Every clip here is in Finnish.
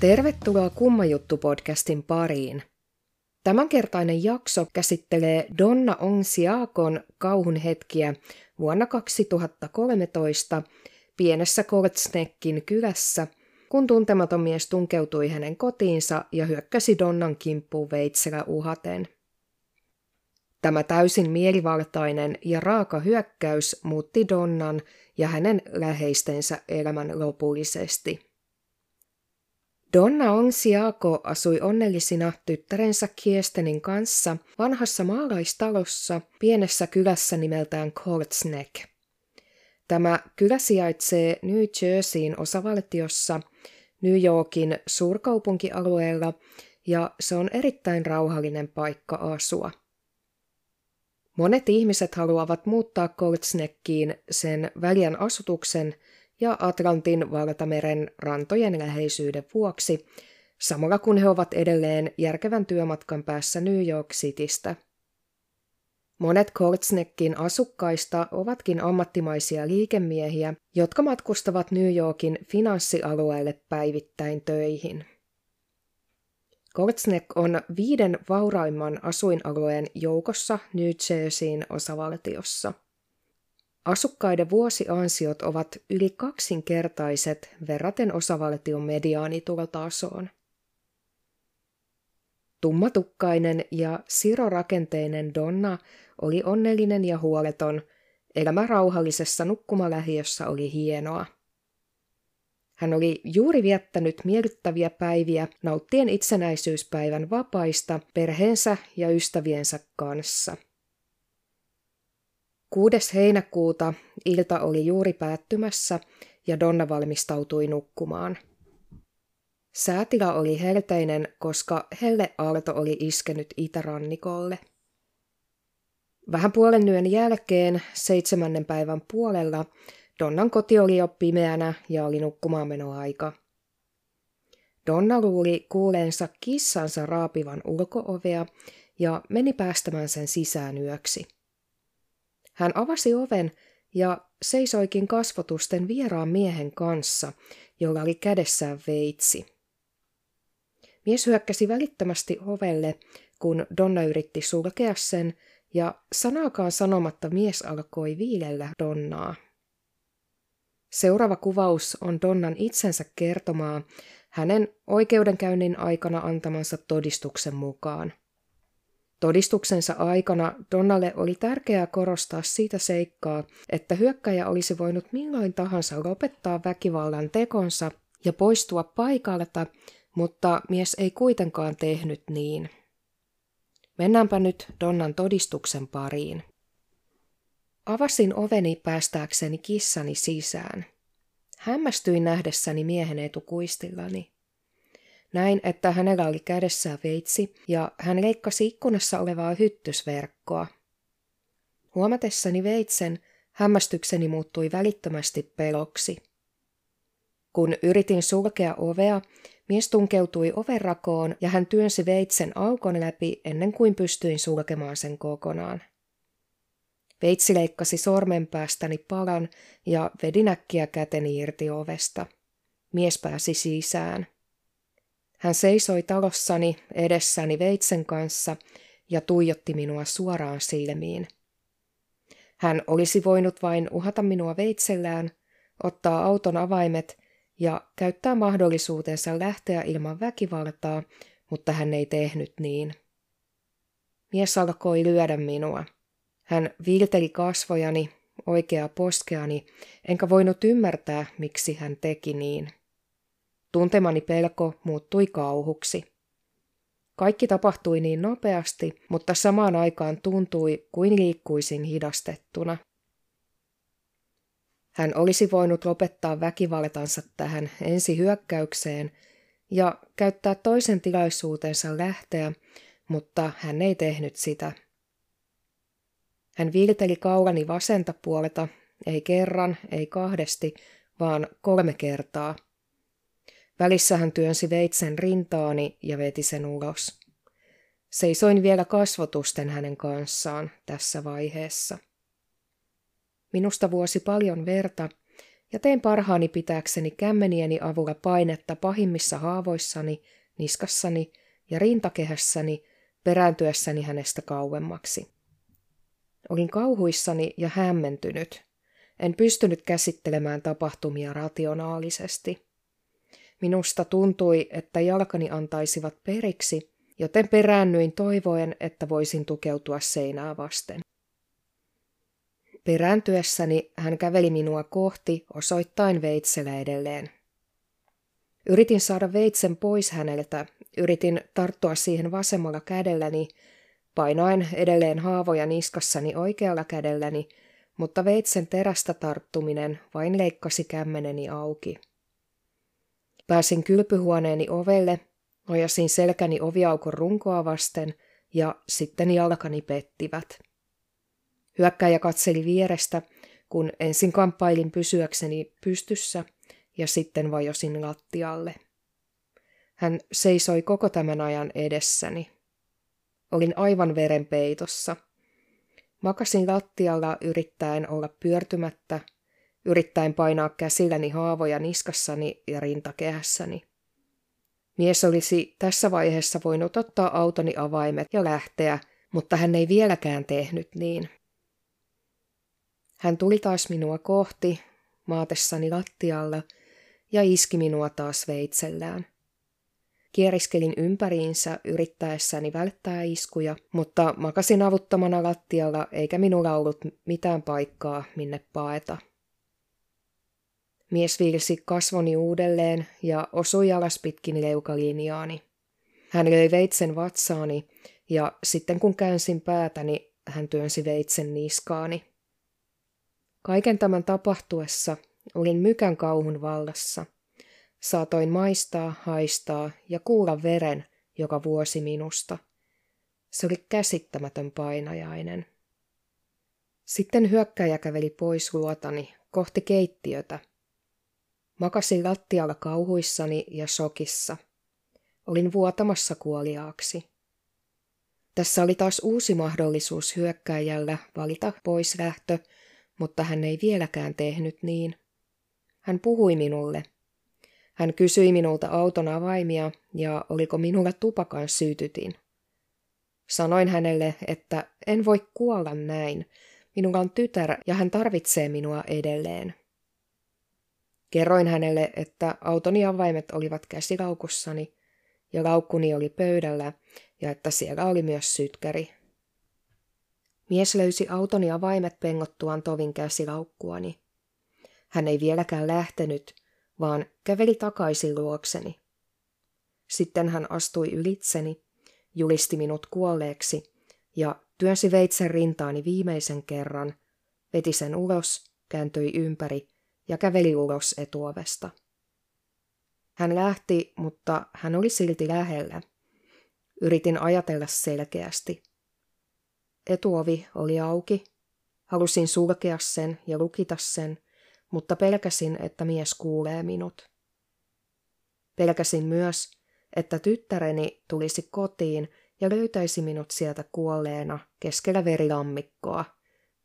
Tervetuloa Kummajuttu-podcastin pariin. Tämänkertainen jakso käsittelee Donna Ongsiakon kauhun hetkiä vuonna 2013 pienessä Kortsnekkin kylässä, kun tuntematon mies tunkeutui hänen kotiinsa ja hyökkäsi Donnan kimppuun veitsellä uhaten. Tämä täysin mielivaltainen ja raaka hyökkäys muutti Donnan ja hänen läheistensä elämän lopullisesti – Donna Onsiako asui onnellisina tyttärensä Kiestenin kanssa vanhassa maalaistalossa pienessä kylässä nimeltään Coltsneck. Tämä kylä sijaitsee New Jerseyin osavaltiossa New Yorkin suurkaupunkialueella ja se on erittäin rauhallinen paikka asua. Monet ihmiset haluavat muuttaa Coltsneckiin sen väljän asutuksen ja Atlantin valtameren rantojen läheisyyden vuoksi, samalla kun he ovat edelleen järkevän työmatkan päässä New York Citystä. Monet Kortsneckin asukkaista ovatkin ammattimaisia liikemiehiä, jotka matkustavat New Yorkin finanssialueelle päivittäin töihin. Kortsneck on viiden vauraimman asuinalueen joukossa New Jerseyin osavaltiossa – Asukkaiden vuosiansiot ovat yli kaksinkertaiset verraten osavaltion mediaanitulotasoon. Tummatukkainen ja sirorakenteinen Donna oli onnellinen ja huoleton, elämä rauhallisessa nukkumalähiössä oli hienoa. Hän oli juuri viettänyt miellyttäviä päiviä nauttien itsenäisyyspäivän vapaista perheensä ja ystäviensä kanssa – 6. heinäkuuta ilta oli juuri päättymässä ja Donna valmistautui nukkumaan. Säätila oli helteinen, koska helle aalto oli iskenyt itärannikolle. Vähän puolen yön jälkeen, seitsemännen päivän puolella, Donnan koti oli jo pimeänä ja oli nukkumaan menoaika. Donna luuli kuuleensa kissansa raapivan ulkoovea ja meni päästämään sen sisään yöksi. Hän avasi oven ja seisoikin kasvotusten vieraan miehen kanssa, jolla oli kädessään veitsi. Mies hyökkäsi välittömästi ovelle, kun Donna yritti sulkea sen, ja sanaakaan sanomatta mies alkoi viilellä Donnaa. Seuraava kuvaus on Donnan itsensä kertomaa hänen oikeudenkäynnin aikana antamansa todistuksen mukaan. Todistuksensa aikana Donnalle oli tärkeää korostaa siitä seikkaa, että hyökkäjä olisi voinut milloin tahansa lopettaa väkivallan tekonsa ja poistua paikalta, mutta mies ei kuitenkaan tehnyt niin. Mennäänpä nyt Donnan todistuksen pariin. Avasin oveni päästääkseni kissani sisään. Hämmästyin nähdessäni miehen etukuistillani. Näin, että hänellä oli kädessään veitsi ja hän leikkasi ikkunassa olevaa hyttysverkkoa. Huomatessani veitsen, hämmästykseni muuttui välittömästi peloksi. Kun yritin sulkea ovea, mies tunkeutui overrakoon ja hän työnsi veitsen aukon läpi ennen kuin pystyin sulkemaan sen kokonaan. Veitsi leikkasi sormenpäästäni palan ja vedin äkkiä käteni irti ovesta. Mies pääsi sisään. Hän seisoi talossani edessäni veitsen kanssa ja tuijotti minua suoraan silmiin. Hän olisi voinut vain uhata minua veitsellään, ottaa auton avaimet ja käyttää mahdollisuutensa lähteä ilman väkivaltaa, mutta hän ei tehnyt niin. Mies alkoi lyödä minua. Hän viilteli kasvojani, oikeaa poskeani, enkä voinut ymmärtää, miksi hän teki niin. Tuntemani pelko muuttui kauhuksi. Kaikki tapahtui niin nopeasti, mutta samaan aikaan tuntui kuin liikkuisin hidastettuna. Hän olisi voinut lopettaa väkivaltansa tähän ensihyökkäykseen ja käyttää toisen tilaisuutensa lähteä, mutta hän ei tehnyt sitä. Hän viilteli kaulani vasenta puolta, ei kerran, ei kahdesti, vaan kolme kertaa – Välissä hän työnsi veitsen rintaani ja veti sen ulos. Seisoin vielä kasvotusten hänen kanssaan tässä vaiheessa. Minusta vuosi paljon verta ja tein parhaani pitääkseni kämmenieni avulla painetta pahimmissa haavoissani, niskassani ja rintakehässäni perääntyessäni hänestä kauemmaksi. Olin kauhuissani ja hämmentynyt. En pystynyt käsittelemään tapahtumia rationaalisesti. Minusta tuntui, että jalkani antaisivat periksi, joten peräännyin toivoen, että voisin tukeutua seinää vasten. Perääntyessäni hän käveli minua kohti osoittain veitsellä edelleen. Yritin saada veitsen pois häneltä, yritin tarttua siihen vasemmalla kädelläni, painoin edelleen haavoja niskassani oikealla kädelläni, mutta veitsen terästä tarttuminen vain leikkasi kämmeneni auki. Pääsin kylpyhuoneeni ovelle, ojasin selkäni oviaukon runkoa vasten ja sitten jalkani pettivät. Hyökkäjä katseli vierestä, kun ensin kamppailin pysyäkseni pystyssä ja sitten vajosin lattialle. Hän seisoi koko tämän ajan edessäni. Olin aivan verenpeitossa. Makasin lattialla yrittäen olla pyörtymättä, yrittäen painaa käsilläni haavoja niskassani ja rintakehässäni. Mies olisi tässä vaiheessa voinut ottaa autoni avaimet ja lähteä, mutta hän ei vieläkään tehnyt niin. Hän tuli taas minua kohti, maatessani lattialla, ja iski minua taas veitsellään. Kieriskelin ympäriinsä yrittäessäni välttää iskuja, mutta makasin avuttomana lattialla eikä minulla ollut mitään paikkaa, minne paeta. Mies viilsi kasvoni uudelleen ja osui alas pitkin leukalinjaani. Hän löi veitsen vatsaani ja sitten kun käänsin päätäni, hän työnsi veitsen niskaani. Kaiken tämän tapahtuessa olin mykän kauhun vallassa. Saatoin maistaa, haistaa ja kuulla veren, joka vuosi minusta. Se oli käsittämätön painajainen. Sitten hyökkäjä käveli pois luotani kohti keittiötä. Makasin lattialla kauhuissani ja shokissa. Olin vuotamassa kuoliaaksi. Tässä oli taas uusi mahdollisuus hyökkäjällä valita pois lähtö mutta hän ei vieläkään tehnyt niin. Hän puhui minulle. Hän kysyi minulta auton avaimia ja oliko minulla tupakan syytytin. Sanoin hänelle, että en voi kuolla näin. Minulla on tytär ja hän tarvitsee minua edelleen. Kerroin hänelle, että autoni avaimet olivat käsilaukussani ja laukkuni oli pöydällä ja että siellä oli myös sytkäri. Mies löysi auton avaimet pengottuaan tovin käsilaukkuani. Hän ei vieläkään lähtenyt, vaan käveli takaisin luokseni. Sitten hän astui ylitseni, julisti minut kuolleeksi ja työnsi veitsen rintaani viimeisen kerran, veti sen ulos, kääntyi ympäri ja käveli ulos etuovesta. Hän lähti, mutta hän oli silti lähellä. Yritin ajatella selkeästi – Etuovi oli auki. Halusin sulkea sen ja lukita sen, mutta pelkäsin, että mies kuulee minut. Pelkäsin myös, että tyttäreni tulisi kotiin ja löytäisi minut sieltä kuolleena keskellä verilammikkoa.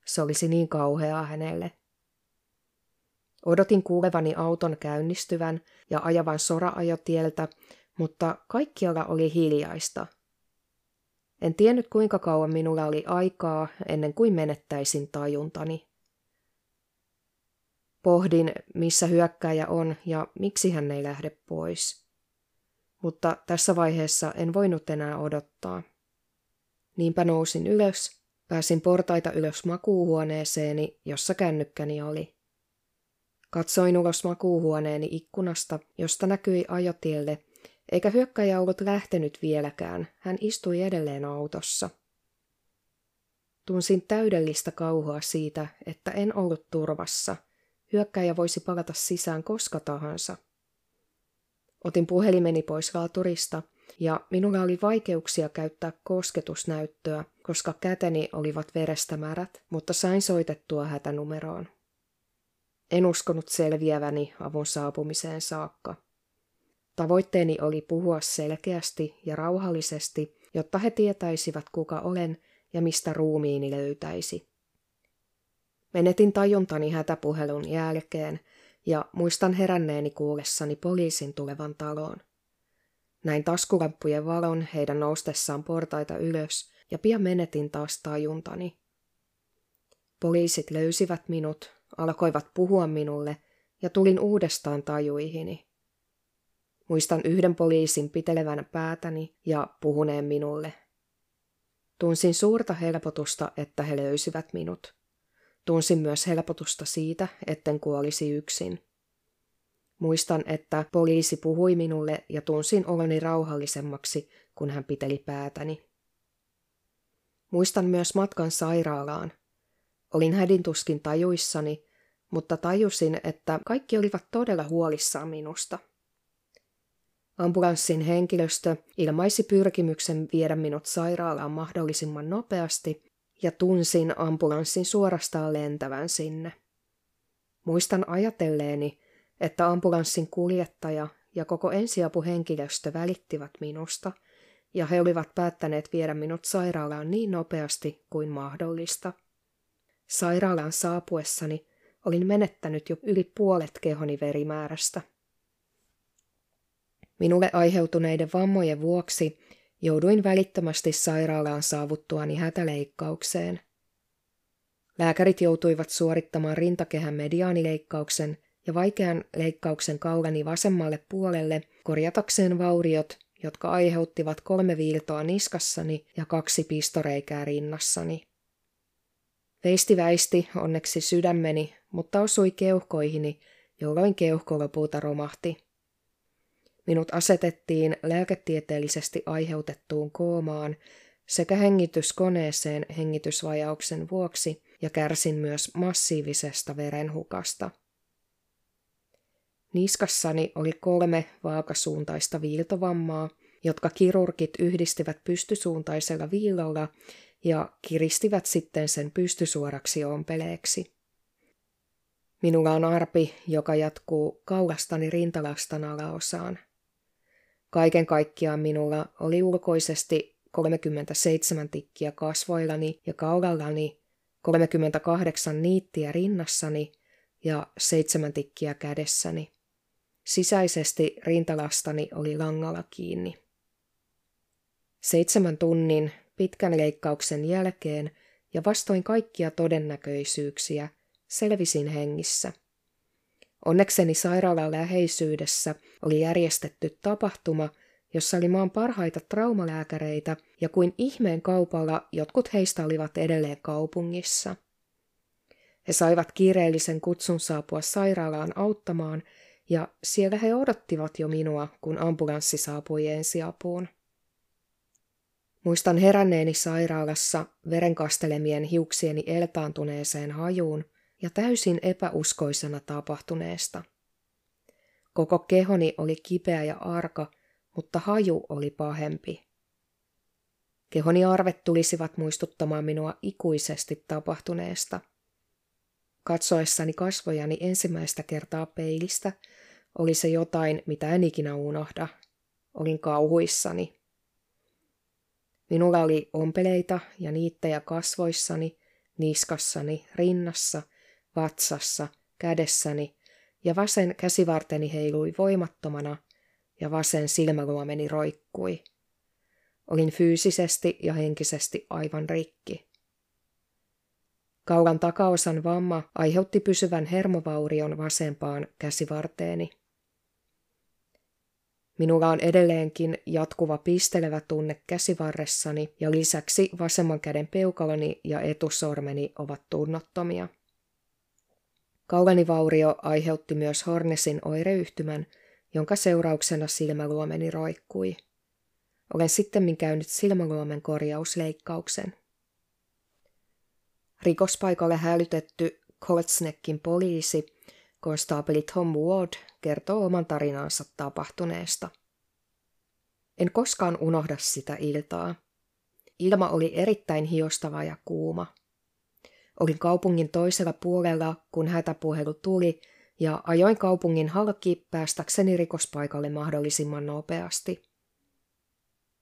Se olisi niin kauheaa hänelle. Odotin kuulevani auton käynnistyvän ja ajavan sora-ajotieltä, mutta kaikkialla oli hiljaista. En tiennyt kuinka kauan minulla oli aikaa ennen kuin menettäisin tajuntani. Pohdin, missä hyökkäjä on ja miksi hän ei lähde pois. Mutta tässä vaiheessa en voinut enää odottaa. Niinpä nousin ylös, pääsin portaita ylös makuuhuoneeseeni, jossa kännykkäni oli. Katsoin ulos makuuhuoneeni ikkunasta, josta näkyi ajotielle eikä hyökkäjä ollut lähtenyt vieläkään, hän istui edelleen autossa. Tunsin täydellistä kauhua siitä, että en ollut turvassa. Hyökkäjä voisi palata sisään koska tahansa. Otin puhelimeni pois laaturista ja minulla oli vaikeuksia käyttää kosketusnäyttöä, koska käteni olivat verestä märät, mutta sain soitettua hätänumeroon. En uskonut selviäväni avun saapumiseen saakka. Tavoitteeni oli puhua selkeästi ja rauhallisesti, jotta he tietäisivät kuka olen ja mistä ruumiini löytäisi. Menetin tajuntani hätäpuhelun jälkeen ja muistan heränneeni kuullessani poliisin tulevan taloon. Näin taskulampujen valon heidän noustessaan portaita ylös ja pian menetin taas tajuntani. Poliisit löysivät minut, alkoivat puhua minulle ja tulin uudestaan tajuihini. Muistan yhden poliisin pitelevän päätäni ja puhuneen minulle. Tunsin suurta helpotusta, että he löysivät minut. Tunsin myös helpotusta siitä, etten kuolisi yksin. Muistan, että poliisi puhui minulle ja tunsin oloni rauhallisemmaksi, kun hän piteli päätäni. Muistan myös matkan sairaalaan. Olin hädintuskin tajuissani, mutta tajusin, että kaikki olivat todella huolissaan minusta. Ambulanssin henkilöstö ilmaisi pyrkimyksen viedä minut sairaalaan mahdollisimman nopeasti ja tunsin ambulanssin suorastaan lentävän sinne. Muistan ajatelleeni, että ambulanssin kuljettaja ja koko ensiapuhenkilöstö välittivät minusta, ja he olivat päättäneet viedä minut sairaalaan niin nopeasti kuin mahdollista. Sairaalaan saapuessani olin menettänyt jo yli puolet kehoni verimäärästä. Minulle aiheutuneiden vammojen vuoksi jouduin välittömästi sairaalaan saavuttuani hätäleikkaukseen. Lääkärit joutuivat suorittamaan rintakehän mediaanileikkauksen ja vaikean leikkauksen kaulani vasemmalle puolelle korjatakseen vauriot, jotka aiheuttivat kolme viiltoa niskassani ja kaksi pistoreikää rinnassani. Veisti väisti onneksi sydämeni, mutta osui keuhkoihini, jolloin keuhko lopulta romahti. Minut asetettiin lääketieteellisesti aiheutettuun koomaan sekä hengityskoneeseen hengitysvajauksen vuoksi ja kärsin myös massiivisesta verenhukasta. Niskassani oli kolme vaakasuuntaista viiltovammaa, jotka kirurgit yhdistivät pystysuuntaisella viilolla ja kiristivät sitten sen pystysuoraksi ompeleeksi. Minulla on arpi, joka jatkuu kaulastani rintalastan alaosaan. Kaiken kaikkiaan minulla oli ulkoisesti 37 tikkiä kasvoillani ja kaulallani, 38 niittiä rinnassani ja 7 tikkiä kädessäni. Sisäisesti rintalastani oli langalla kiinni. Seitsemän tunnin pitkän leikkauksen jälkeen ja vastoin kaikkia todennäköisyyksiä selvisin hengissä – Onnekseni sairaalan läheisyydessä oli järjestetty tapahtuma, jossa oli maan parhaita traumalääkäreitä ja kuin ihmeen kaupalla jotkut heistä olivat edelleen kaupungissa. He saivat kiireellisen kutsun saapua sairaalaan auttamaan ja siellä he odottivat jo minua, kun ambulanssi saapui ensiapuun. Muistan heränneeni sairaalassa verenkastelemien hiuksieni eltaantuneeseen hajuun ja täysin epäuskoisena tapahtuneesta. Koko kehoni oli kipeä ja arka, mutta haju oli pahempi. Kehoni arvet tulisivat muistuttamaan minua ikuisesti tapahtuneesta. Katsoessani kasvojani ensimmäistä kertaa peilistä oli se jotain, mitä en ikinä unohda. Olin kauhuissani. Minulla oli ompeleita ja niittejä kasvoissani, niskassani, rinnassa – vatsassa, kädessäni, ja vasen käsivarteni heilui voimattomana, ja vasen silmäluomeni roikkui. Olin fyysisesti ja henkisesti aivan rikki. Kaulan takaosan vamma aiheutti pysyvän hermovaurion vasempaan käsivarteeni. Minulla on edelleenkin jatkuva pistelevä tunne käsivarressani ja lisäksi vasemman käden peukaloni ja etusormeni ovat tunnottomia. Kaulanivaurio aiheutti myös Hornesin oireyhtymän, jonka seurauksena silmäluomeni roikkui. Olen sitten käynyt silmäluomen korjausleikkauksen. Rikospaikalle hälytetty Koltsnekin poliisi, konstaapeli Tom Ward, kertoo oman tarinansa tapahtuneesta. En koskaan unohda sitä iltaa. Ilma oli erittäin hiostava ja kuuma. Olin kaupungin toisella puolella, kun hätäpuhelu tuli, ja ajoin kaupungin halki päästäkseni rikospaikalle mahdollisimman nopeasti.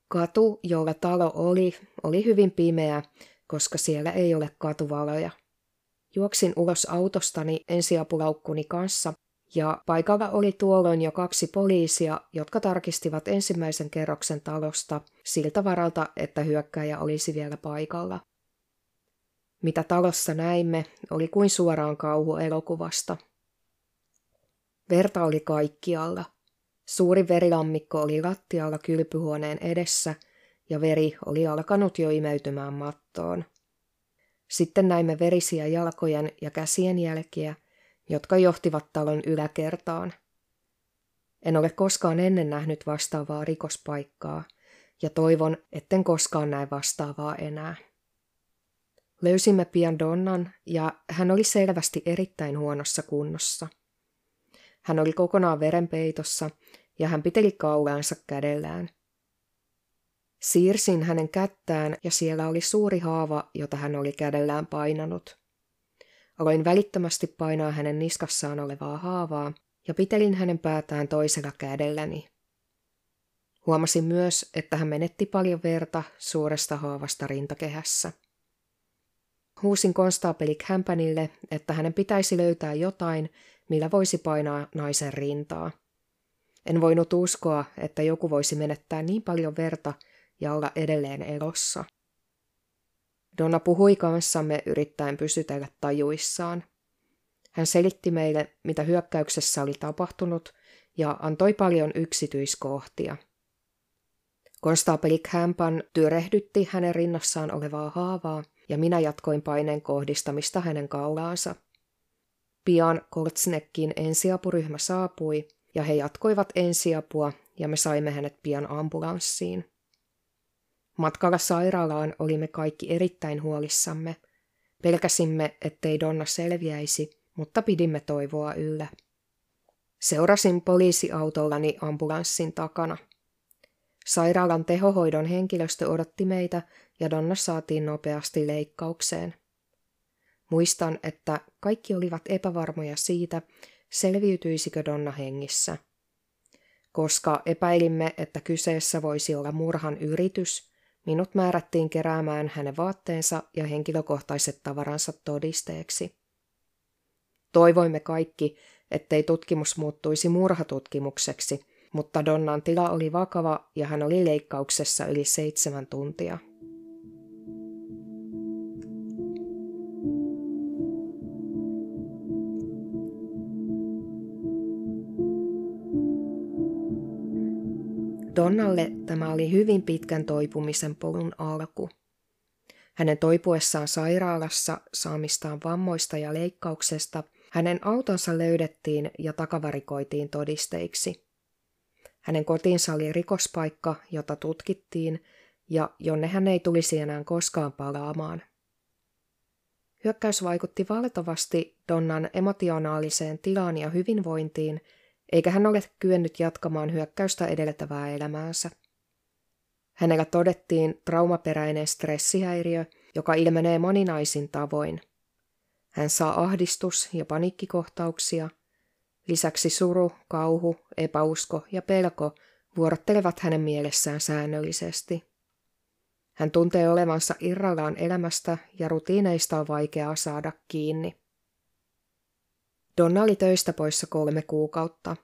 Katu, jolla talo oli, oli hyvin pimeä, koska siellä ei ole katuvaloja. Juoksin ulos autostani ensiapulaukkuni kanssa ja paikalla oli tuolloin jo kaksi poliisia, jotka tarkistivat ensimmäisen kerroksen talosta siltä varalta, että hyökkäjä olisi vielä paikalla. Mitä talossa näimme, oli kuin suoraan kauhu elokuvasta. Verta oli kaikkialla. Suuri verilammikko oli lattialla kylpyhuoneen edessä ja veri oli alkanut jo imeytymään mattoon. Sitten näimme verisiä jalkojen ja käsien jälkiä, jotka johtivat talon yläkertaan. En ole koskaan ennen nähnyt vastaavaa rikospaikkaa, ja toivon, etten koskaan näe vastaavaa enää. Löysimme pian Donnan, ja hän oli selvästi erittäin huonossa kunnossa. Hän oli kokonaan verenpeitossa, ja hän piteli kaulaansa kädellään. Siirsin hänen kättään, ja siellä oli suuri haava, jota hän oli kädellään painanut. Aloin välittömästi painaa hänen niskassaan olevaa haavaa ja pitelin hänen päätään toisella kädelläni. Huomasin myös, että hän menetti paljon verta suuresta haavasta rintakehässä. Huusin konstaapeli Hämpänille, että hänen pitäisi löytää jotain, millä voisi painaa naisen rintaa. En voinut uskoa, että joku voisi menettää niin paljon verta ja olla edelleen elossa. Donna puhui kanssamme yrittäen pysytellä tajuissaan. Hän selitti meille, mitä hyökkäyksessä oli tapahtunut, ja antoi paljon yksityiskohtia. Konstaapeli Campan tyrehdytti hänen rinnassaan olevaa haavaa, ja minä jatkoin paineen kohdistamista hänen kaulaansa. Pian Koltsnekin ensiapuryhmä saapui, ja he jatkoivat ensiapua, ja me saimme hänet pian ambulanssiin. Matkalla sairaalaan olimme kaikki erittäin huolissamme. Pelkäsimme, ettei Donna selviäisi, mutta pidimme toivoa yllä. Seurasin poliisiautollani ambulanssin takana. Sairaalan tehohoidon henkilöstö odotti meitä ja Donna saatiin nopeasti leikkaukseen. Muistan, että kaikki olivat epävarmoja siitä, selviytyisikö Donna hengissä. Koska epäilimme, että kyseessä voisi olla murhan yritys, Minut määrättiin keräämään hänen vaatteensa ja henkilökohtaiset tavaransa todisteeksi. Toivoimme kaikki, ettei tutkimus muuttuisi murhatutkimukseksi, mutta Donnan tila oli vakava ja hän oli leikkauksessa yli seitsemän tuntia. Donnalle tämä oli hyvin pitkän toipumisen polun alku. Hänen toipuessaan sairaalassa saamistaan vammoista ja leikkauksesta hänen autonsa löydettiin ja takavarikoitiin todisteiksi. Hänen kotinsa oli rikospaikka, jota tutkittiin ja jonne hän ei tulisi enää koskaan palaamaan. Hyökkäys vaikutti valtavasti Donnan emotionaaliseen tilaan ja hyvinvointiin – eikä hän ole kyennyt jatkamaan hyökkäystä edeltävää elämäänsä. Hänellä todettiin traumaperäinen stressihäiriö, joka ilmenee moninaisin tavoin. Hän saa ahdistus- ja paniikkikohtauksia. Lisäksi suru, kauhu, epäusko ja pelko vuorottelevat hänen mielessään säännöllisesti. Hän tuntee olevansa irrallaan elämästä ja rutiineista on vaikeaa saada kiinni. Donna oli töistä poissa kolme kuukautta.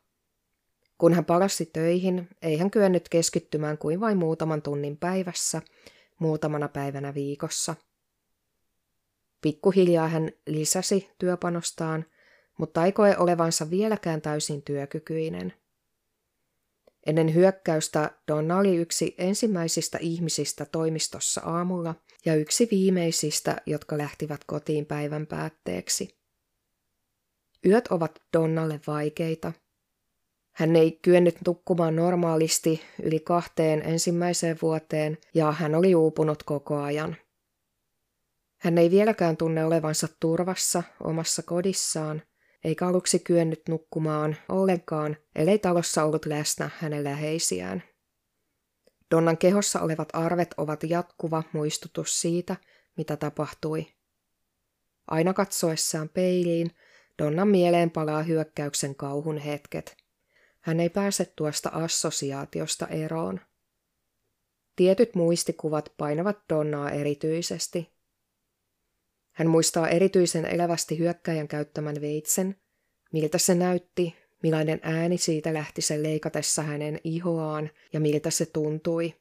Kun hän palasi töihin, ei hän kyennyt keskittymään kuin vain muutaman tunnin päivässä, muutamana päivänä viikossa. Pikkuhiljaa hän lisäsi työpanostaan, mutta ei koe olevansa vieläkään täysin työkykyinen. Ennen hyökkäystä Donna oli yksi ensimmäisistä ihmisistä toimistossa aamulla ja yksi viimeisistä, jotka lähtivät kotiin päivän päätteeksi. Yöt ovat Donnalle vaikeita. Hän ei kyennyt nukkumaan normaalisti yli kahteen ensimmäiseen vuoteen ja hän oli uupunut koko ajan. Hän ei vieläkään tunne olevansa turvassa omassa kodissaan, eikä aluksi kyennyt nukkumaan ollenkaan, ellei talossa ollut läsnä hänen läheisiään. Donnan kehossa olevat arvet ovat jatkuva muistutus siitä, mitä tapahtui. Aina katsoessaan peiliin Donnan mieleen palaa hyökkäyksen kauhun hetket. Hän ei pääse tuosta assosiaatiosta eroon. Tietyt muistikuvat painavat Donnaa erityisesti. Hän muistaa erityisen elävästi hyökkäjän käyttämän veitsen, miltä se näytti, millainen ääni siitä lähti sen leikatessa hänen ihoaan ja miltä se tuntui.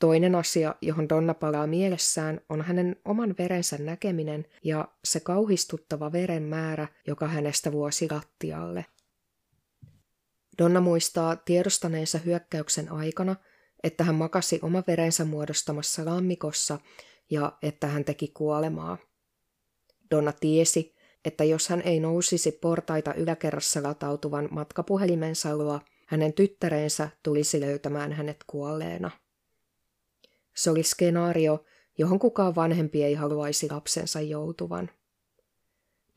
Toinen asia, johon Donna palaa mielessään, on hänen oman verensä näkeminen ja se kauhistuttava veren määrä, joka hänestä vuosi lattialle. Donna muistaa tiedostaneensa hyökkäyksen aikana, että hän makasi oma verensä muodostamassa lammikossa ja että hän teki kuolemaa. Donna tiesi, että jos hän ei nousisi portaita yläkerrassa latautuvan matkapuhelimensa luo, hänen tyttärensä tulisi löytämään hänet kuolleena. Se oli skenaario, johon kukaan vanhempi ei haluaisi lapsensa joutuvan.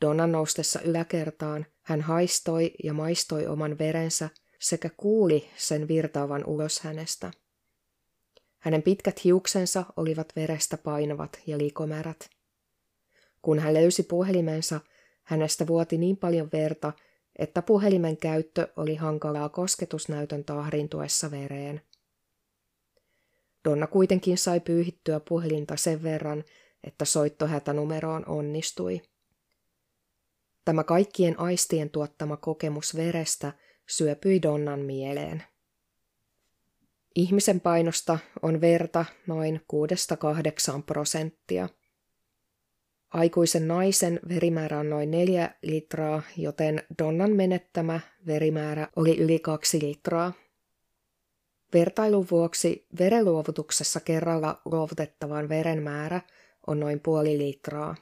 Donnan noustessa yläkertaan hän haistoi ja maistoi oman verensä sekä kuuli sen virtaavan ulos hänestä. Hänen pitkät hiuksensa olivat verestä painavat ja likomärät. Kun hän löysi puhelimensa, hänestä vuoti niin paljon verta, että puhelimen käyttö oli hankalaa kosketusnäytön tahrintuessa vereen. Donna kuitenkin sai pyyhittyä puhelinta sen verran, että soitto hätänumeroon onnistui. Tämä kaikkien aistien tuottama kokemus verestä syöpyi Donnan mieleen. Ihmisen painosta on verta noin 6-8 prosenttia. Aikuisen naisen verimäärä on noin 4 litraa, joten Donnan menettämä verimäärä oli yli 2 litraa. Vertailun vuoksi verenluovutuksessa kerralla luovutettavan veren määrä on noin puoli litraa.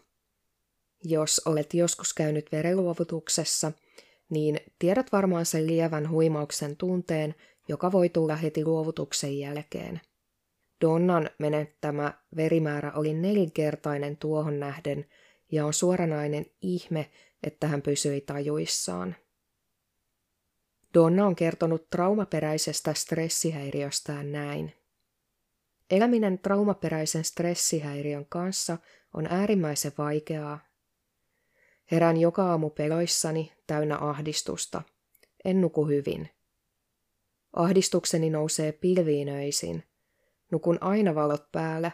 Jos olet joskus käynyt verenluovutuksessa, niin tiedät varmaan sen lievän huimauksen tunteen, joka voi tulla heti luovutuksen jälkeen. Donnan menettämä verimäärä oli nelinkertainen tuohon nähden ja on suoranainen ihme, että hän pysyi tajuissaan. Donna on kertonut traumaperäisestä stressihäiriöstään näin. Eläminen traumaperäisen stressihäiriön kanssa on äärimmäisen vaikeaa. Herään joka aamu peloissani täynnä ahdistusta. En nuku hyvin. Ahdistukseni nousee pilviin öisin. Nukun aina valot päällä.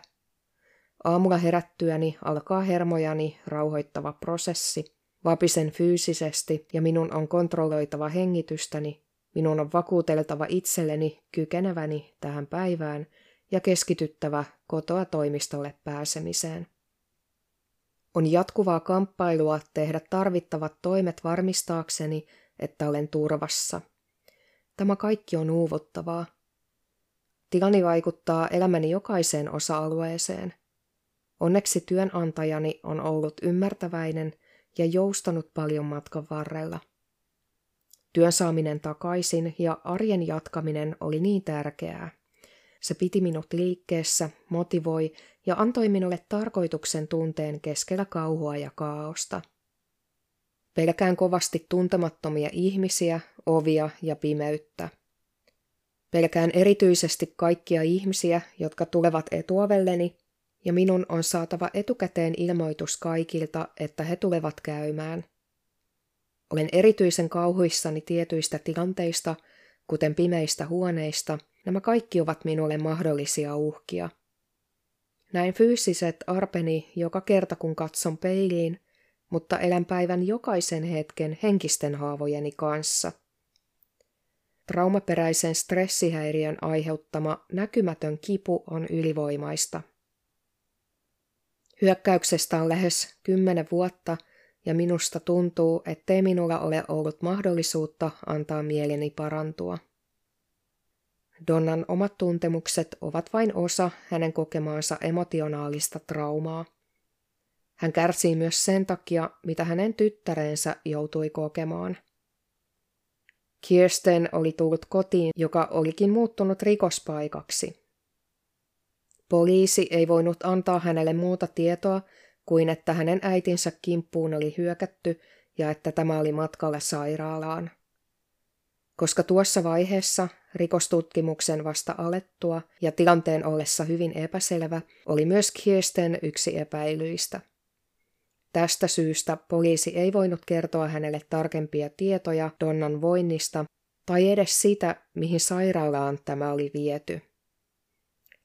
Aamulla herättyäni alkaa hermojani rauhoittava prosessi – Vapisen fyysisesti ja minun on kontrolloitava hengitystäni, minun on vakuuteltava itselleni kykeneväni tähän päivään ja keskityttävä kotoa toimistolle pääsemiseen. On jatkuvaa kamppailua tehdä tarvittavat toimet varmistaakseni, että olen turvassa. Tämä kaikki on uuvuttavaa. Tilani vaikuttaa elämäni jokaiseen osa-alueeseen. Onneksi työnantajani on ollut ymmärtäväinen – ja joustanut paljon matkan varrella. Työn saaminen takaisin ja arjen jatkaminen oli niin tärkeää. Se piti minut liikkeessä, motivoi ja antoi minulle tarkoituksen tunteen keskellä kauhua ja kaaosta. Pelkään kovasti tuntemattomia ihmisiä, ovia ja pimeyttä. Pelkään erityisesti kaikkia ihmisiä, jotka tulevat etuovelleni ja minun on saatava etukäteen ilmoitus kaikilta, että he tulevat käymään. Olen erityisen kauhuissani tietyistä tilanteista, kuten pimeistä huoneista, nämä kaikki ovat minulle mahdollisia uhkia. Näin fyysiset arpeni joka kerta kun katson peiliin, mutta elän päivän jokaisen hetken henkisten haavojeni kanssa. Traumaperäisen stressihäiriön aiheuttama näkymätön kipu on ylivoimaista – Hyökkäyksestä on lähes kymmenen vuotta ja minusta tuntuu, ettei minulla ole ollut mahdollisuutta antaa mieleni parantua. Donnan omat tuntemukset ovat vain osa hänen kokemaansa emotionaalista traumaa. Hän kärsii myös sen takia, mitä hänen tyttärensä joutui kokemaan. Kirsten oli tullut kotiin, joka olikin muuttunut rikospaikaksi. Poliisi ei voinut antaa hänelle muuta tietoa kuin että hänen äitinsä kimppuun oli hyökätty ja että tämä oli matkalla sairaalaan. Koska tuossa vaiheessa rikostutkimuksen vasta alettua ja tilanteen ollessa hyvin epäselvä, oli myös Kirsten yksi epäilyistä. Tästä syystä poliisi ei voinut kertoa hänelle tarkempia tietoja Donnan voinnista tai edes sitä, mihin sairaalaan tämä oli viety.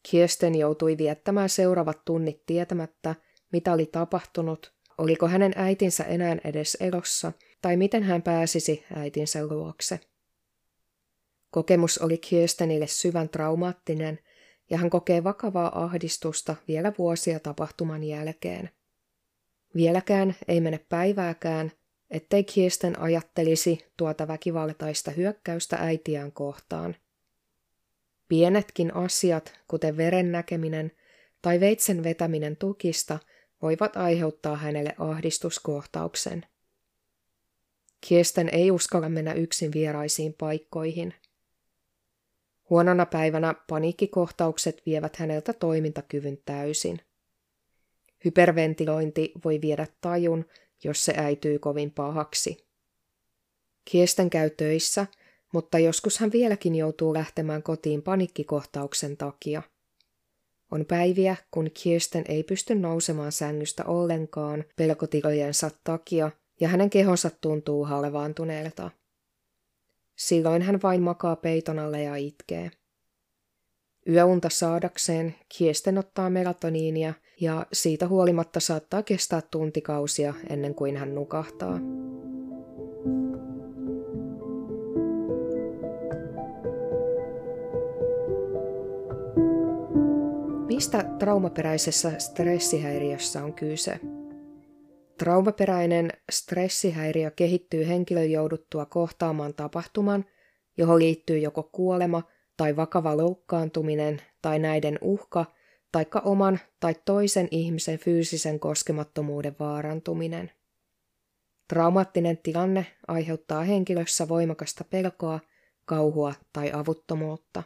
Kirsten joutui viettämään seuraavat tunnit tietämättä, mitä oli tapahtunut, oliko hänen äitinsä enää edes elossa tai miten hän pääsisi äitinsä luokse. Kokemus oli Kirstenille syvän traumaattinen ja hän kokee vakavaa ahdistusta vielä vuosia tapahtuman jälkeen. Vieläkään ei mene päivääkään, ettei Kirsten ajattelisi tuota väkivaltaista hyökkäystä äitiään kohtaan. Pienetkin asiat, kuten veren näkeminen tai veitsen vetäminen tukista, voivat aiheuttaa hänelle ahdistuskohtauksen. Kirsten ei uskalla mennä yksin vieraisiin paikkoihin. Huonona päivänä paniikkikohtaukset vievät häneltä toimintakyvyn täysin. Hyperventilointi voi viedä tajun, jos se äityy kovin pahaksi. Kirsten käy töissä, mutta joskus hän vieläkin joutuu lähtemään kotiin panikkikohtauksen takia. On päiviä, kun Kirsten ei pysty nousemaan sängystä ollenkaan pelkotilojensa takia ja hänen kehonsa tuntuu halvaantuneelta. Silloin hän vain makaa peiton alle ja itkee. Yöunta saadakseen Kirsten ottaa melatoniinia ja siitä huolimatta saattaa kestää tuntikausia ennen kuin hän nukahtaa. Mistä traumaperäisessä stressihäiriössä on kyse? Traumaperäinen stressihäiriö kehittyy henkilön jouduttua kohtaamaan tapahtuman, johon liittyy joko kuolema tai vakava loukkaantuminen tai näiden uhka, taikka oman tai toisen ihmisen fyysisen koskemattomuuden vaarantuminen. Traumaattinen tilanne aiheuttaa henkilössä voimakasta pelkoa, kauhua tai avuttomuutta.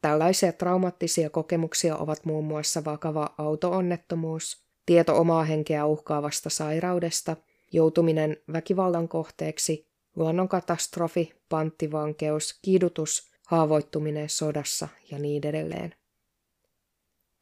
Tällaisia traumaattisia kokemuksia ovat muun muassa vakava autoonnettomuus, tieto omaa henkeä uhkaavasta sairaudesta, joutuminen väkivallan kohteeksi, luonnonkatastrofi, panttivankeus, kidutus, haavoittuminen sodassa ja niin edelleen.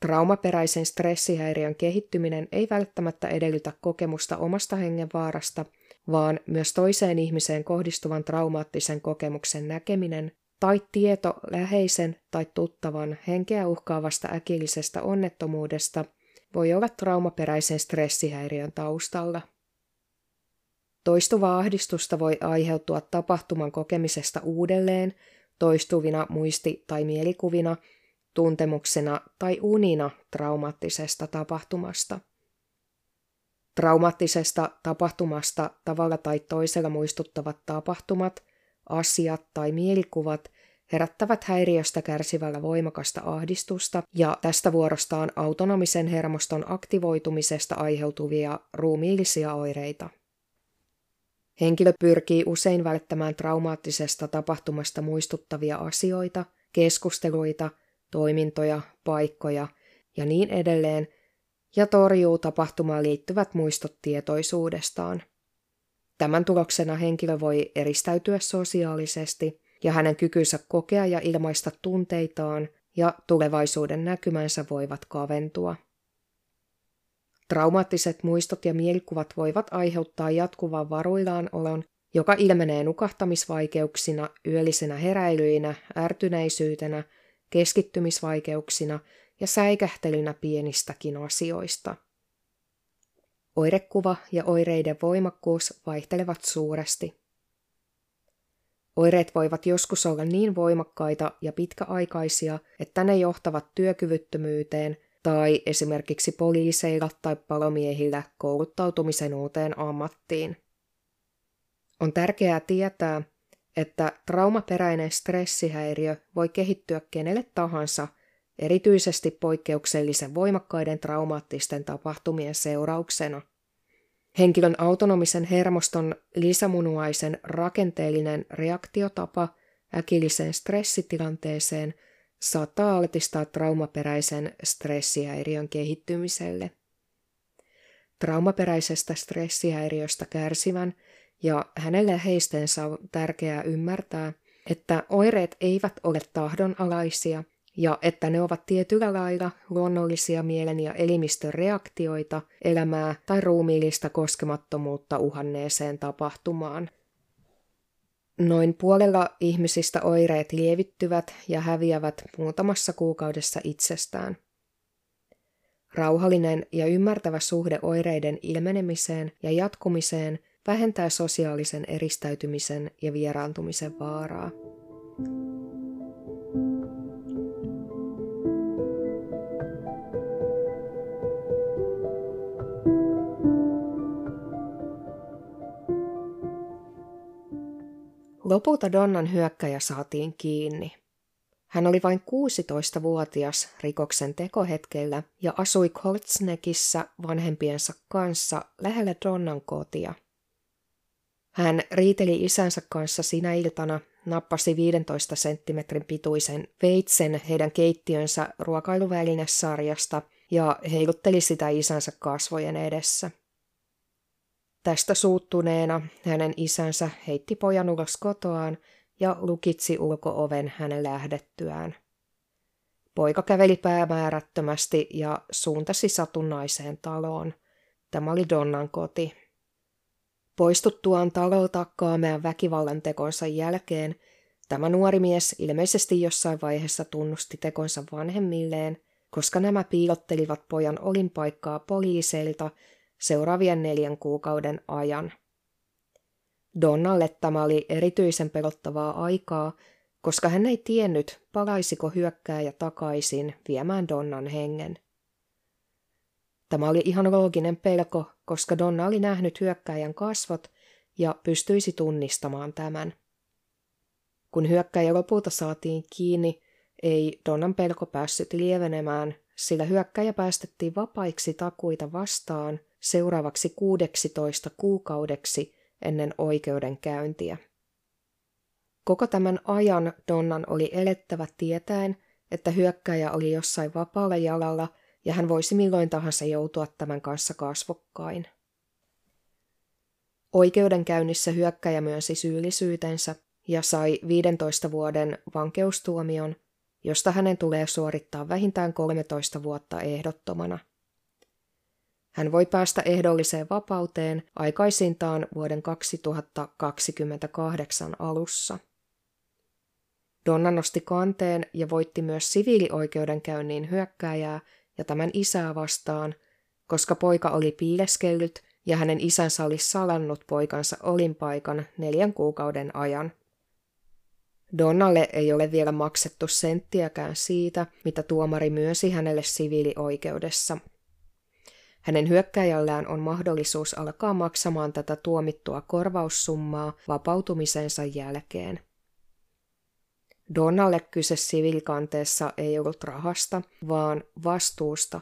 Traumaperäisen stressihäiriön kehittyminen ei välttämättä edellytä kokemusta omasta hengenvaarasta, vaan myös toiseen ihmiseen kohdistuvan traumaattisen kokemuksen näkeminen tai tieto läheisen tai tuttavan henkeä uhkaavasta äkillisestä onnettomuudesta voi olla traumaperäisen stressihäiriön taustalla. Toistuvaa ahdistusta voi aiheutua tapahtuman kokemisesta uudelleen, toistuvina muisti- tai mielikuvina, tuntemuksena tai unina traumaattisesta tapahtumasta. Traumaattisesta tapahtumasta tavalla tai toisella muistuttavat tapahtumat asiat tai mielikuvat herättävät häiriöstä kärsivällä voimakasta ahdistusta ja tästä vuorostaan autonomisen hermoston aktivoitumisesta aiheutuvia ruumiillisia oireita. Henkilö pyrkii usein välttämään traumaattisesta tapahtumasta muistuttavia asioita, keskusteluita, toimintoja, paikkoja ja niin edelleen, ja torjuu tapahtumaan liittyvät muistot tietoisuudestaan. Tämän tuloksena henkilö voi eristäytyä sosiaalisesti ja hänen kykynsä kokea ja ilmaista tunteitaan ja tulevaisuuden näkymänsä voivat kaventua. Traumaattiset muistot ja mielikuvat voivat aiheuttaa jatkuvan varuillaan olon, joka ilmenee nukahtamisvaikeuksina, yöllisenä heräilyinä, ärtyneisyytenä, keskittymisvaikeuksina ja säikähtelynä pienistäkin asioista – Oirekuva ja oireiden voimakkuus vaihtelevat suuresti. Oireet voivat joskus olla niin voimakkaita ja pitkäaikaisia, että ne johtavat työkyvyttömyyteen tai esimerkiksi poliiseilla tai palomiehillä kouluttautumisen uuteen ammattiin. On tärkeää tietää, että traumaperäinen stressihäiriö voi kehittyä kenelle tahansa, erityisesti poikkeuksellisen voimakkaiden traumaattisten tapahtumien seurauksena. Henkilön autonomisen hermoston lisämunuaisen rakenteellinen reaktiotapa äkilliseen stressitilanteeseen saattaa altistaa traumaperäisen stressihäiriön kehittymiselle. Traumaperäisestä stressihäiriöstä kärsivän ja hänen läheistensä on tärkeää ymmärtää, että oireet eivät ole tahdonalaisia – ja että ne ovat tietyllä lailla luonnollisia mielen ja elimistön reaktioita elämää tai ruumiillista koskemattomuutta uhanneeseen tapahtumaan. Noin puolella ihmisistä oireet lievittyvät ja häviävät muutamassa kuukaudessa itsestään. Rauhallinen ja ymmärtävä suhde oireiden ilmenemiseen ja jatkumiseen vähentää sosiaalisen eristäytymisen ja vieraantumisen vaaraa. Lopulta Donnan hyökkäjä saatiin kiinni. Hän oli vain 16-vuotias rikoksen tekohetkellä ja asui Koltsnekissä vanhempiensa kanssa lähellä Donnan kotia. Hän riiteli isänsä kanssa sinä iltana, nappasi 15 senttimetrin pituisen veitsen heidän keittiönsä ruokailuvälinesarjasta ja heilutteli sitä isänsä kasvojen edessä. Tästä suuttuneena hänen isänsä heitti pojan ulos kotoaan ja lukitsi ulkooven hänen lähdettyään. Poika käveli päämäärättömästi ja suuntasi satunnaiseen taloon. Tämä oli Donnan koti. Poistuttuaan talolta kaamean väkivallan tekonsa jälkeen, tämä nuori mies ilmeisesti jossain vaiheessa tunnusti tekonsa vanhemmilleen, koska nämä piilottelivat pojan olinpaikkaa poliiseilta seuraavien neljän kuukauden ajan. Donnalle tämä oli erityisen pelottavaa aikaa, koska hän ei tiennyt, palaisiko hyökkääjä takaisin viemään Donnan hengen. Tämä oli ihan looginen pelko, koska Donna oli nähnyt hyökkäjän kasvot ja pystyisi tunnistamaan tämän. Kun hyökkäjä lopulta saatiin kiinni, ei Donnan pelko päässyt lievenemään, sillä hyökkäjä päästettiin vapaiksi takuita vastaan seuraavaksi 16 kuukaudeksi ennen oikeudenkäyntiä. Koko tämän ajan Donnan oli elettävä tietäen, että hyökkäjä oli jossain vapaalla jalalla ja hän voisi milloin tahansa joutua tämän kanssa kasvokkain. Oikeudenkäynnissä hyökkäjä myönsi syyllisyytensä ja sai 15 vuoden vankeustuomion, josta hänen tulee suorittaa vähintään 13 vuotta ehdottomana. Hän voi päästä ehdolliseen vapauteen aikaisintaan vuoden 2028 alussa. Donna nosti kanteen ja voitti myös siviilioikeudenkäynnin hyökkääjää ja tämän isää vastaan, koska poika oli piileskellyt ja hänen isänsä oli salannut poikansa olinpaikan neljän kuukauden ajan. Donnalle ei ole vielä maksettu senttiäkään siitä, mitä tuomari myönsi hänelle siviilioikeudessa. Hänen hyökkäjällään on mahdollisuus alkaa maksamaan tätä tuomittua korvaussummaa vapautumisensa jälkeen. Donnalle kyse siviilikanteessa ei ollut rahasta, vaan vastuusta.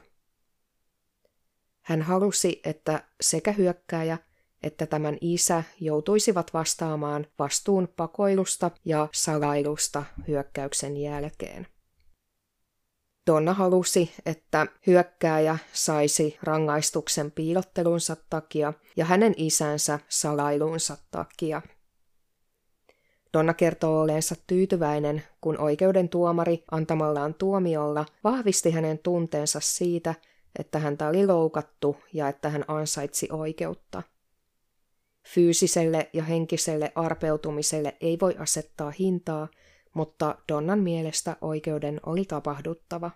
Hän halusi, että sekä hyökkääjä että tämän isä joutuisivat vastaamaan vastuun pakoilusta ja salailusta hyökkäyksen jälkeen. Donna halusi, että hyökkääjä saisi rangaistuksen piilottelunsa takia ja hänen isänsä salailunsa takia. Donna kertoo oleensa tyytyväinen, kun oikeuden tuomari antamallaan tuomiolla vahvisti hänen tunteensa siitä, että häntä oli loukattu ja että hän ansaitsi oikeutta. Fyysiselle ja henkiselle arpeutumiselle ei voi asettaa hintaa, mutta Donnan mielestä oikeuden oli tapahduttava.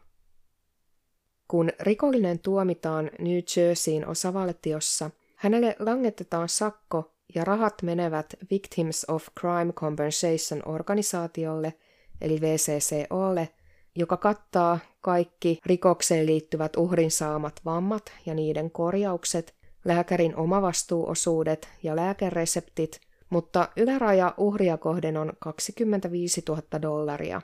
Kun rikollinen tuomitaan New Jerseyin osavaltiossa, hänelle langetetaan sakko ja rahat menevät Victims of Crime Compensation organisaatiolle, eli VCCOlle, joka kattaa kaikki rikokseen liittyvät uhrin saamat vammat ja niiden korjaukset, lääkärin omavastuuosuudet ja lääkereseptit, mutta yläraja uhria kohden on 25 000 dollaria.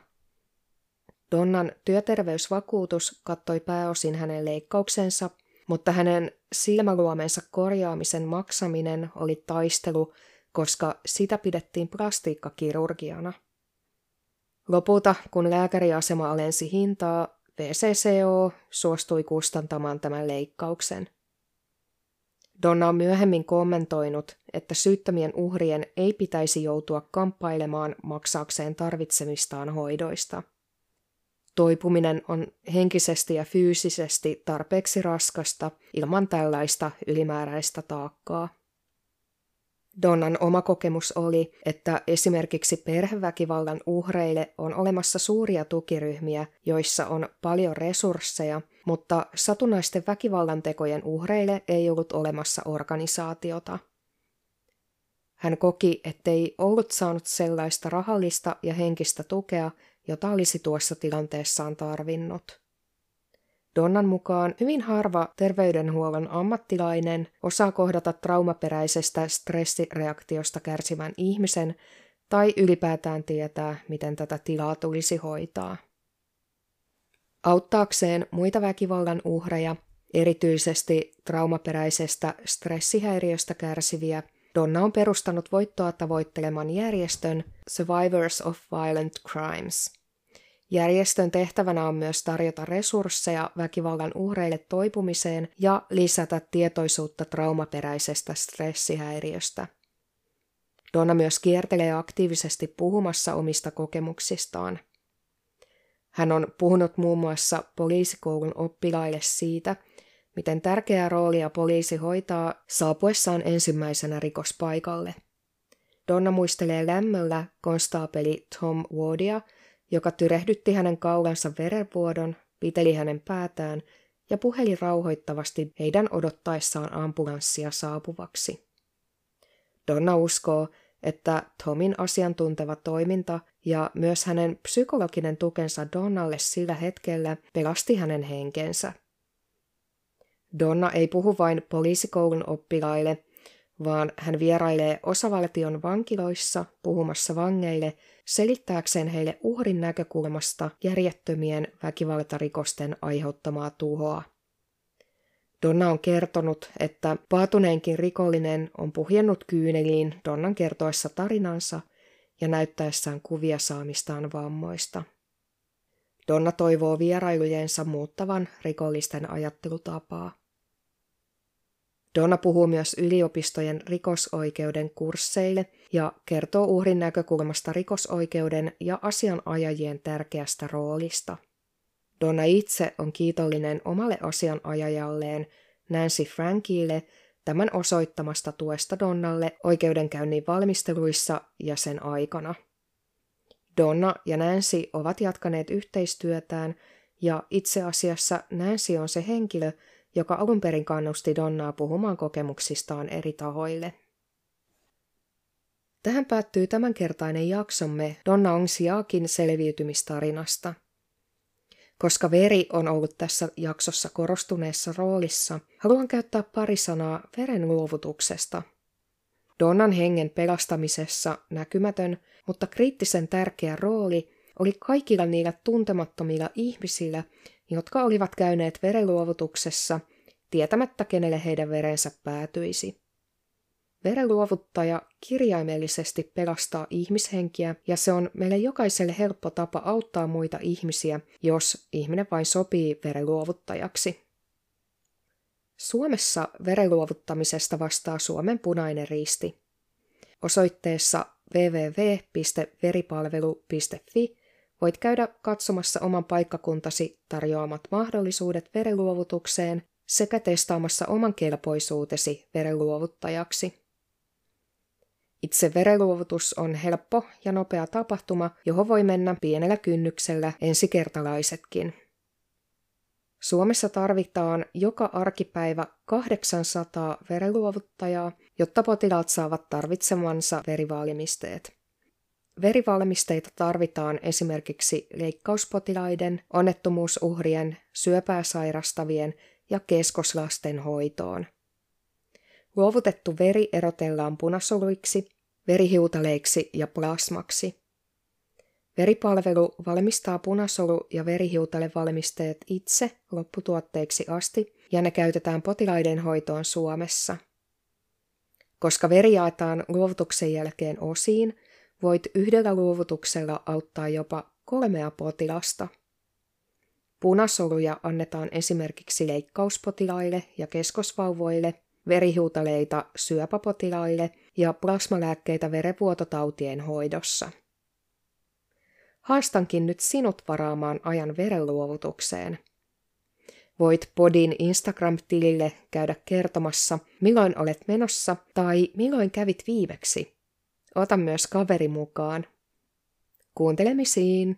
Donnan työterveysvakuutus kattoi pääosin hänen leikkauksensa, mutta hänen silmäluomensa korjaamisen maksaminen oli taistelu, koska sitä pidettiin plastiikkakirurgiana. Lopulta, kun lääkäriasema alensi hintaa, VCCO suostui kustantamaan tämän leikkauksen. Donna on myöhemmin kommentoinut, että syyttömien uhrien ei pitäisi joutua kamppailemaan maksaakseen tarvitsemistaan hoidoista. Toipuminen on henkisesti ja fyysisesti tarpeeksi raskasta ilman tällaista ylimääräistä taakkaa. Donnan oma kokemus oli, että esimerkiksi perheväkivallan uhreille on olemassa suuria tukiryhmiä, joissa on paljon resursseja, mutta satunnaisten väkivallantekojen uhreille ei ollut olemassa organisaatiota. Hän koki, ettei ollut saanut sellaista rahallista ja henkistä tukea, jota olisi tuossa tilanteessaan tarvinnut. Donnan mukaan hyvin harva terveydenhuollon ammattilainen osaa kohdata traumaperäisestä stressireaktiosta kärsivän ihmisen tai ylipäätään tietää, miten tätä tilaa tulisi hoitaa. Auttaakseen muita väkivallan uhreja, erityisesti traumaperäisestä stressihäiriöstä kärsiviä, Donna on perustanut voittoa tavoitteleman järjestön Survivors of Violent Crimes. Järjestön tehtävänä on myös tarjota resursseja väkivallan uhreille toipumiseen ja lisätä tietoisuutta traumaperäisestä stressihäiriöstä. Donna myös kiertelee aktiivisesti puhumassa omista kokemuksistaan. Hän on puhunut muun muassa poliisikoulun oppilaille siitä, miten tärkeää roolia poliisi hoitaa saapuessaan ensimmäisenä rikospaikalle. Donna muistelee lämmöllä konstaapeli Tom Wardia, joka tyrehdytti hänen kaulansa verenvuodon, piteli hänen päätään ja puheli rauhoittavasti heidän odottaessaan ambulanssia saapuvaksi. Donna uskoo, että Tomin asiantunteva toiminta ja myös hänen psykologinen tukensa Donnalle sillä hetkellä pelasti hänen henkensä. Donna ei puhu vain poliisikoulun oppilaille, vaan hän vierailee osavaltion vankiloissa puhumassa vangeille selittääkseen heille uhrin näkökulmasta järjettömien väkivaltarikosten aiheuttamaa tuhoa. Donna on kertonut, että paatuneenkin rikollinen on puhjennut kyyneliin Donnan kertoessa tarinansa ja näyttäessään kuvia saamistaan vammoista. Donna toivoo vierailujensa muuttavan rikollisten ajattelutapaa. Donna puhuu myös yliopistojen rikosoikeuden kursseille ja kertoo uhrin näkökulmasta rikosoikeuden ja asianajajien tärkeästä roolista. Donna itse on kiitollinen omalle asianajajalleen Nancy Frankille tämän osoittamasta tuesta Donnalle oikeudenkäynnin valmisteluissa ja sen aikana. Donna ja Nancy ovat jatkaneet yhteistyötään ja itse asiassa Nancy on se henkilö, joka alun perin kannusti Donnaa puhumaan kokemuksistaan eri tahoille. Tähän päättyy tämänkertainen jaksomme Donna Ongsiakin selviytymistarinasta. Koska veri on ollut tässä jaksossa korostuneessa roolissa, haluan käyttää pari sanaa veren luovutuksesta. Donnan hengen pelastamisessa näkymätön, mutta kriittisen tärkeä rooli oli kaikilla niillä tuntemattomilla ihmisillä, jotka olivat käyneet verenluovutuksessa tietämättä kenelle heidän verensä päätyisi. Verenluovuttaja kirjaimellisesti pelastaa ihmishenkiä ja se on meille jokaiselle helppo tapa auttaa muita ihmisiä, jos ihminen vain sopii verenluovuttajaksi. Suomessa verenluovuttamisesta vastaa Suomen punainen risti. Osoitteessa www.veripalvelu.fi voit käydä katsomassa oman paikkakuntasi tarjoamat mahdollisuudet verenluovutukseen sekä testaamassa oman kelpoisuutesi verenluovuttajaksi. Itse verenluovutus on helppo ja nopea tapahtuma, johon voi mennä pienellä kynnyksellä ensikertalaisetkin. Suomessa tarvitaan joka arkipäivä 800 verenluovuttajaa, jotta potilaat saavat tarvitsemansa verivalmisteet. Verivalmisteita tarvitaan esimerkiksi leikkauspotilaiden, onnettomuusuhrien, syöpää sairastavien ja keskoslasten hoitoon. Luovutettu veri erotellaan punasoluiksi, verihiutaleiksi ja plasmaksi. Veripalvelu valmistaa punasolu- ja verihiutalevalmisteet itse lopputuotteiksi asti ja ne käytetään potilaiden hoitoon Suomessa. Koska veri jaetaan luovutuksen jälkeen osiin, voit yhdellä luovutuksella auttaa jopa kolmea potilasta. Punasoluja annetaan esimerkiksi leikkauspotilaille ja keskosvauvoille, verihuutaleita syöpäpotilaille ja plasmalääkkeitä verenvuototautien hoidossa. Haastankin nyt sinut varaamaan ajan verenluovutukseen. Voit Podin Instagram-tilille käydä kertomassa, milloin olet menossa tai milloin kävit viimeksi. Ota myös kaveri mukaan. Kuuntelemisiin!